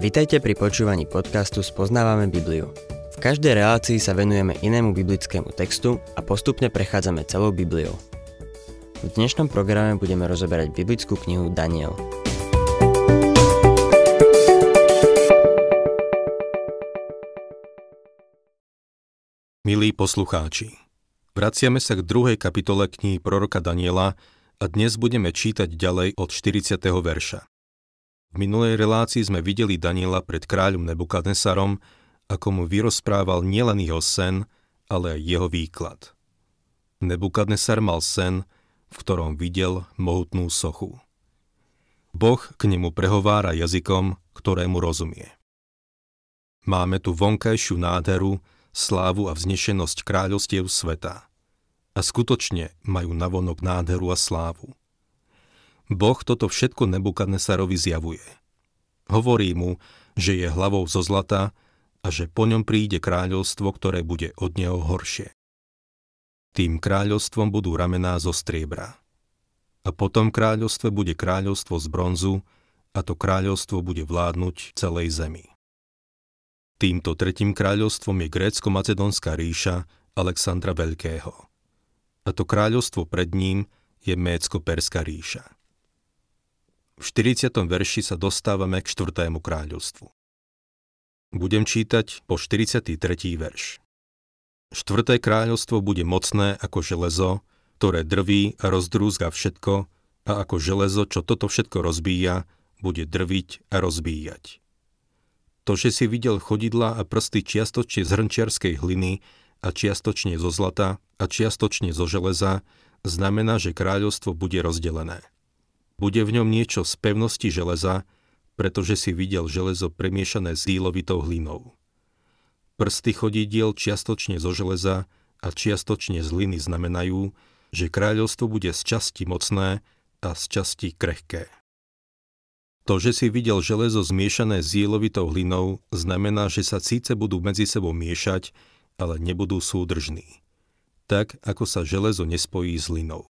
Vitajte pri počúvaní podcastu Spoznávame Bibliu. V každej relácii sa venujeme inému biblickému textu a postupne prechádzame celou Bibliou. V dnešnom programe budeme rozoberať biblickú knihu Daniel. Milí poslucháči, vraciame sa k druhej kapitole knihy proroka Daniela a dnes budeme čítať ďalej od 40. verša. V minulej relácii sme videli Daniela pred kráľom Nebukadnesarom, ako mu vyrozprával nielen jeho sen, ale aj jeho výklad. Nebukadnesar mal sen, v ktorom videl mohutnú sochu. Boh k nemu prehovára jazykom, ktorému rozumie. Máme tu vonkajšiu nádheru, slávu a vznešenosť kráľovstiev sveta. A skutočne majú navonok nádheru a slávu. Boh toto všetko Nebukadnesarovi zjavuje. Hovorí mu, že je hlavou zo zlata a že po ňom príde kráľovstvo, ktoré bude od neho horšie. Tým kráľovstvom budú ramená zo striebra. A potom kráľovstve bude kráľovstvo z bronzu a to kráľovstvo bude vládnuť celej zemi. Týmto tretím kráľovstvom je grécko-macedónska ríša Alexandra Veľkého. A to kráľovstvo pred ním je Mécko-Perská ríša. V 40. verši sa dostávame k 4. kráľovstvu. Budem čítať po 43. verš. Štvrté kráľovstvo bude mocné ako železo, ktoré drví a rozdrúzga všetko a ako železo, čo toto všetko rozbíja, bude drviť a rozbíjať. To, že si videl chodidla a prsty čiastočne z hrnčiarskej hliny a čiastočne zo zlata a čiastočne zo železa, znamená, že kráľovstvo bude rozdelené. Bude v ňom niečo z pevnosti železa, pretože si videl železo premiešané s dílovitou hlinou. Prsty chodidiel čiastočne zo železa a čiastočne z hliny znamenajú, že kráľovstvo bude z časti mocné a z časti krehké. To, že si videl železo zmiešané s dílovitou hlinou, znamená, že sa síce budú medzi sebou miešať, ale nebudú súdržní. Tak, ako sa železo nespojí s hlinou.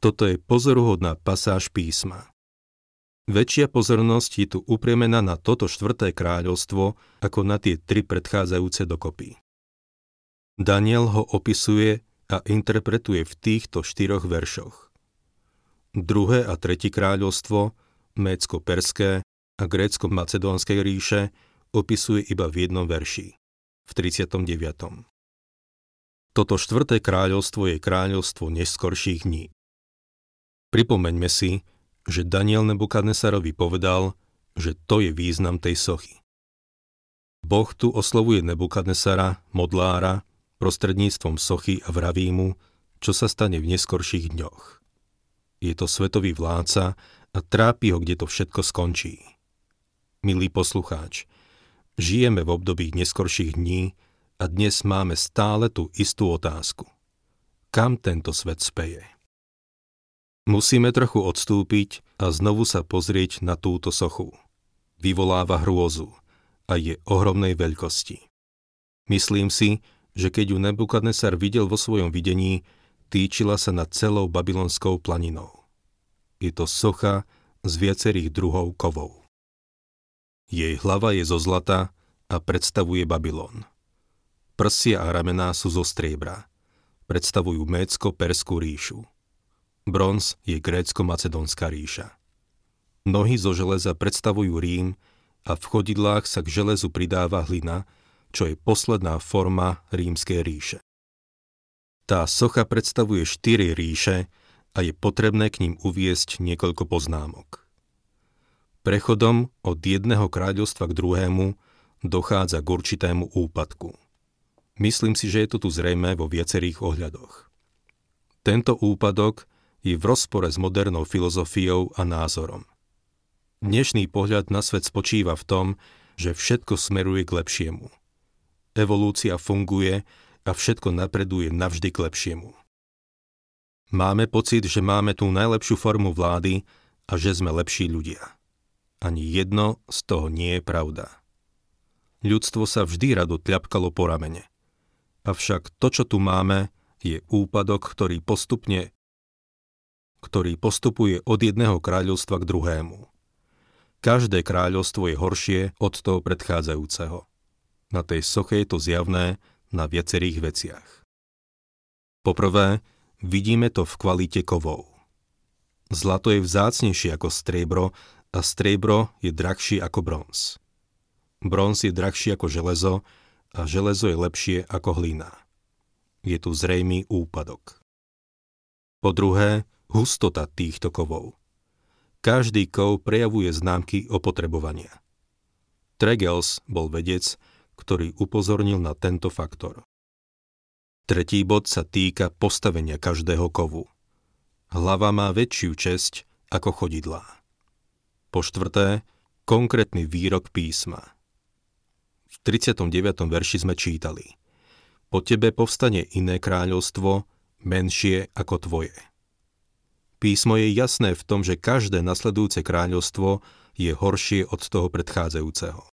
Toto je pozoruhodná pasáž písma. Väčšia pozornosť je tu upriemená na toto štvrté kráľovstvo ako na tie tri predchádzajúce dokopy. Daniel ho opisuje a interpretuje v týchto štyroch veršoch. Druhé a tretie kráľovstvo, Mécko-Perské a Grécko-Macedónskej ríše opisuje iba v jednom verši, v 39. Toto štvrté kráľovstvo je kráľovstvo neskorších dní. Pripomeňme si, že Daniel Nebukadnesarovi povedal, že to je význam tej sochy. Boh tu oslovuje Nebukadnesara, modlára, prostredníctvom sochy a vraví mu, čo sa stane v neskorších dňoch. Je to svetový vládca a trápi ho, kde to všetko skončí. Milý poslucháč, žijeme v období neskorších dní a dnes máme stále tú istú otázku. Kam tento svet speje? Musíme trochu odstúpiť a znovu sa pozrieť na túto sochu. Vyvoláva hrôzu a je ohromnej veľkosti. Myslím si, že keď ju Nebukadnesar videl vo svojom videní, týčila sa nad celou babylonskou planinou. Je to socha z viacerých druhov kovov. Jej hlava je zo zlata a predstavuje Babylon. Prsia a ramená sú zo striebra. Predstavujú Mécko-Perskú ríšu. Bronz je grécko-macedónska ríša. Nohy zo železa predstavujú Rím a v chodidlách sa k železu pridáva hlina, čo je posledná forma rímskej ríše. Tá socha predstavuje štyri ríše a je potrebné k ním uviesť niekoľko poznámok. Prechodom od jedného kráľovstva k druhému dochádza k určitému úpadku. Myslím si, že je to tu zrejme vo viacerých ohľadoch. Tento úpadok je v rozpore s modernou filozofiou a názorom. Dnešný pohľad na svet spočíva v tom, že všetko smeruje k lepšiemu. Evolúcia funguje a všetko napreduje navždy k lepšiemu. Máme pocit, že máme tú najlepšiu formu vlády a že sme lepší ľudia. Ani jedno z toho nie je pravda. Ľudstvo sa vždy rado tľapkalo po ramene. Avšak to, čo tu máme, je úpadok, ktorý postupne ktorý postupuje od jedného kráľovstva k druhému. Každé kráľovstvo je horšie od toho predchádzajúceho. Na tej soche je to zjavné na viacerých veciach. Poprvé, vidíme to v kvalite kovov. Zlato je vzácnejšie ako striebro a striebro je drahšie ako bronz. Bronz je drahší ako železo a železo je lepšie ako hlina. Je tu zrejmý úpadok. Po druhé, hustota týchto kovov. Každý kov prejavuje známky opotrebovania. Tregels bol vedec, ktorý upozornil na tento faktor. Tretí bod sa týka postavenia každého kovu. Hlava má väčšiu česť ako chodidlá. Po štvrté, konkrétny výrok písma. V 39. verši sme čítali Po tebe povstane iné kráľovstvo, menšie ako tvoje. Písmo je jasné v tom, že každé nasledujúce kráľovstvo je horšie od toho predchádzajúceho.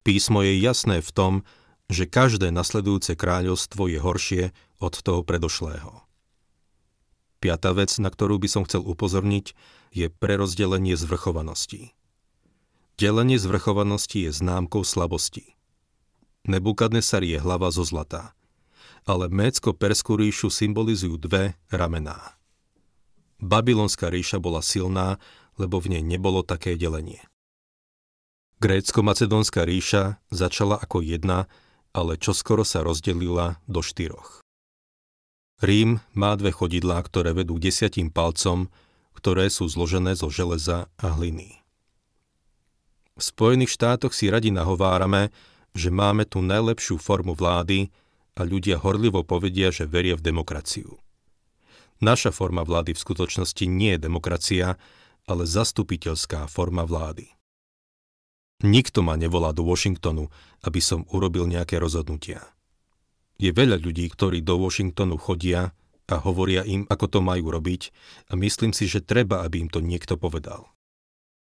Písmo je jasné v tom, že každé nasledujúce kráľovstvo je horšie od toho predošlého. Piatá vec, na ktorú by som chcel upozorniť, je prerozdelenie zvrchovanosti. Delenie zvrchovanosti je známkou slabosti. Nebukadnesar je hlava zo zlata, ale Mécko-Perskú symbolizujú dve ramená. Babylonská ríša bola silná, lebo v nej nebolo také delenie. Grécko-Macedónska ríša začala ako jedna, ale čoskoro sa rozdelila do štyroch. Rím má dve chodidlá, ktoré vedú desiatim palcom, ktoré sú zložené zo železa a hliny. V Spojených štátoch si radi nahovárame, že máme tu najlepšiu formu vlády a ľudia horlivo povedia, že veria v demokraciu. Naša forma vlády v skutočnosti nie je demokracia, ale zastupiteľská forma vlády. Nikto ma nevolá do Washingtonu, aby som urobil nejaké rozhodnutia. Je veľa ľudí, ktorí do Washingtonu chodia a hovoria im, ako to majú robiť a myslím si, že treba, aby im to niekto povedal.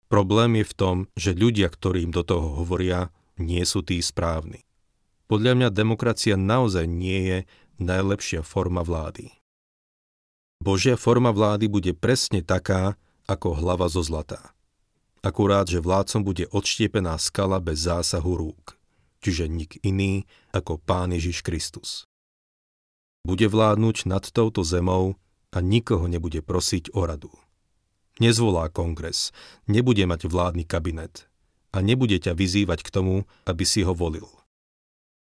Problém je v tom, že ľudia, ktorí im do toho hovoria, nie sú tí správni. Podľa mňa demokracia naozaj nie je najlepšia forma vlády. Božia forma vlády bude presne taká, ako hlava zo zlata. Akurát, že vládcom bude odštiepená skala bez zásahu rúk, čiže nik iný ako Pán Ježiš Kristus. Bude vládnuť nad touto zemou a nikoho nebude prosiť o radu. Nezvolá kongres, nebude mať vládny kabinet a nebude ťa vyzývať k tomu, aby si ho volil.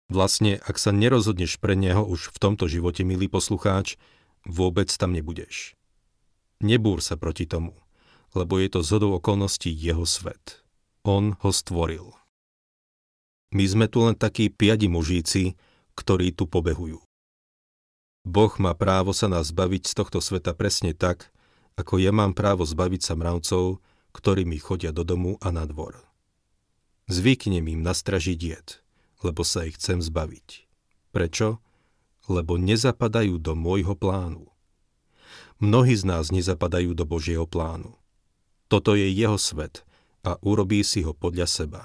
Vlastne, ak sa nerozhodneš pre neho už v tomto živote, milý poslucháč, vôbec tam nebudeš. Nebúr sa proti tomu, lebo je to zhodou okolností jeho svet. On ho stvoril. My sme tu len takí piadi mužíci, ktorí tu pobehujú. Boh má právo sa nás zbaviť z tohto sveta presne tak, ako ja mám právo zbaviť sa mravcov, ktorí mi chodia do domu a na dvor. Zvyknem im nastražiť diet, lebo sa ich chcem zbaviť. Prečo? Lebo nezapadajú do môjho plánu. Mnohí z nás nezapadajú do Božieho plánu. Toto je jeho svet a urobí si ho podľa seba.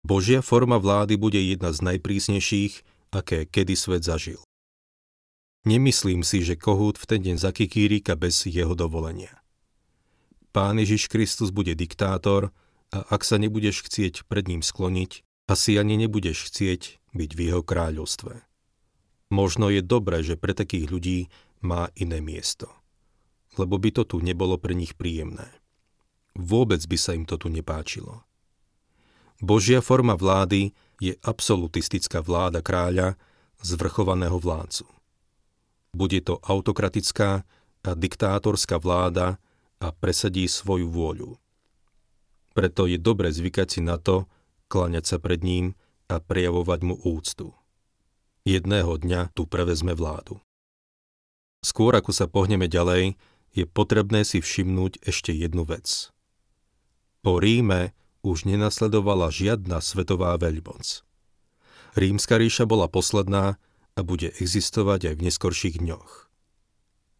Božia forma vlády bude jedna z najprísnejších, aké kedy svet zažil. Nemyslím si, že kohút v ten deň zakikírika bez jeho dovolenia. Pán Ježiš Kristus bude diktátor a ak sa nebudeš chcieť pred ním skloniť, asi ani nebudeš chcieť byť v jeho kráľovstve. Možno je dobré, že pre takých ľudí má iné miesto. Lebo by to tu nebolo pre nich príjemné. Vôbec by sa im to tu nepáčilo. Božia forma vlády je absolutistická vláda kráľa, zvrchovaného vládcu. Bude to autokratická a diktátorská vláda a presadí svoju vôľu. Preto je dobre zvykať si na to, kláňať sa pred ním a prejavovať mu úctu. Jedného dňa tu prevezme vládu. Skôr ako sa pohneme ďalej, je potrebné si všimnúť ešte jednu vec. Po Ríme už nenasledovala žiadna svetová veľmoc. Rímska ríša bola posledná a bude existovať aj v neskorších dňoch.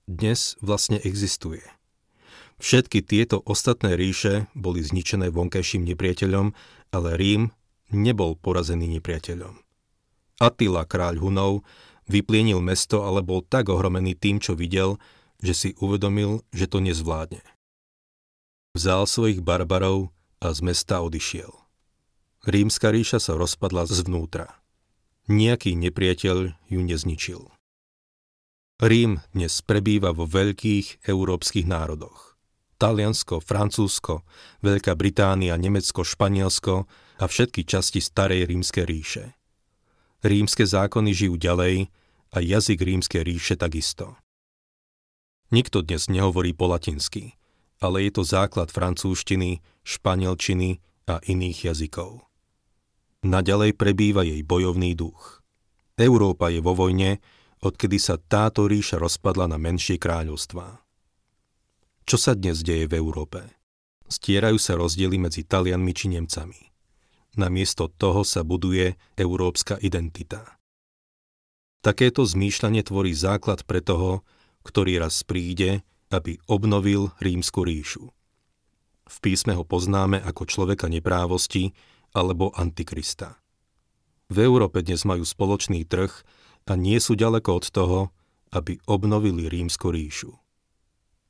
Dnes vlastne existuje. Všetky tieto ostatné ríše boli zničené vonkajším nepriateľom, ale Rím nebol porazený nepriateľom. Attila, kráľ Hunov, vyplienil mesto, ale bol tak ohromený tým, čo videl, že si uvedomil, že to nezvládne. Vzal svojich barbarov a z mesta odišiel. Rímska ríša sa rozpadla zvnútra. Nejaký nepriateľ ju nezničil. Rím dnes prebýva vo veľkých európskych národoch. Taliansko, Francúzsko, Veľká Británia, Nemecko, Španielsko a všetky časti starej rímskej ríše. Rímske zákony žijú ďalej a jazyk rímskej ríše takisto. Nikto dnes nehovorí po latinsky, ale je to základ francúzštiny, španielčiny a iných jazykov. Naďalej prebýva jej bojovný duch. Európa je vo vojne, odkedy sa táto ríša rozpadla na menšie kráľovstvá. Čo sa dnes deje v Európe? Stierajú sa rozdiely medzi Talianmi či Nemcami. Namiesto toho sa buduje európska identita. Takéto zmýšľanie tvorí základ pre toho, ktorý raz príde, aby obnovil rímsku ríšu. V písme ho poznáme ako človeka neprávosti alebo antikrista. V Európe dnes majú spoločný trh a nie sú ďaleko od toho, aby obnovili rímsku ríšu.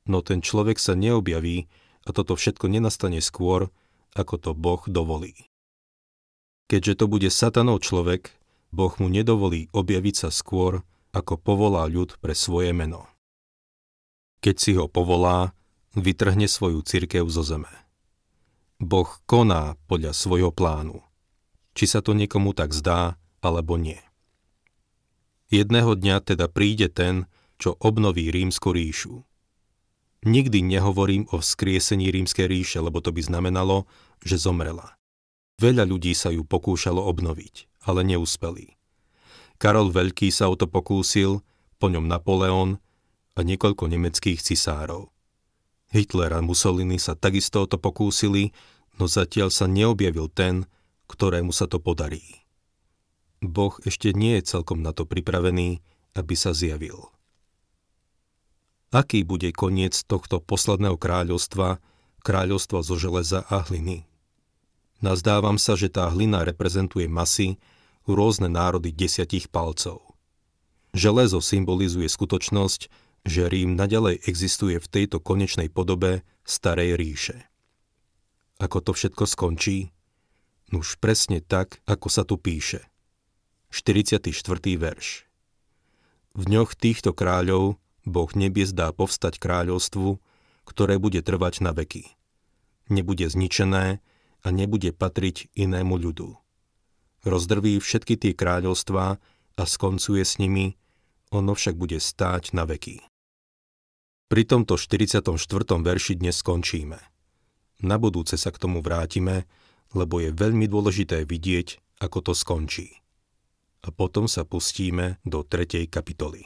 No ten človek sa neobjaví a toto všetko nenastane skôr, ako to Boh dovolí. Keďže to bude satanov človek, Boh mu nedovolí objaviť sa skôr, ako povolá ľud pre svoje meno. Keď si ho povolá, vytrhne svoju cirkev zo zeme. Boh koná podľa svojho plánu. Či sa to niekomu tak zdá, alebo nie. Jedného dňa teda príde ten, čo obnoví rímsku ríšu. Nikdy nehovorím o vzkriesení rímskej ríše, lebo to by znamenalo, že zomrela. Veľa ľudí sa ju pokúšalo obnoviť, ale neúspeli. Karol Veľký sa o to pokúsil, po ňom Napoleon a niekoľko nemeckých cisárov. Hitler a Mussolini sa takisto o to pokúsili, no zatiaľ sa neobjavil ten, ktorému sa to podarí. Boh ešte nie je celkom na to pripravený, aby sa zjavil. Aký bude koniec tohto posledného kráľovstva, kráľovstva zo železa a hliny? Nazdávam sa, že tá hlina reprezentuje masy, rôzne národy desiatich palcov. Železo symbolizuje skutočnosť, že Rím nadalej existuje v tejto konečnej podobe starej ríše. Ako to všetko skončí? Nuž presne tak, ako sa tu píše. 44. verš. V dňoch týchto kráľov Boh nebies dá povstať kráľovstvu, ktoré bude trvať na veky. Nebude zničené a nebude patriť inému ľudu. Rozdrví všetky tie kráľovstvá a skoncuje s nimi, ono však bude stáť na veky. Pri tomto 44. verši dnes skončíme. Na budúce sa k tomu vrátime, lebo je veľmi dôležité vidieť, ako to skončí a potom sa pustíme do tretej kapitoly.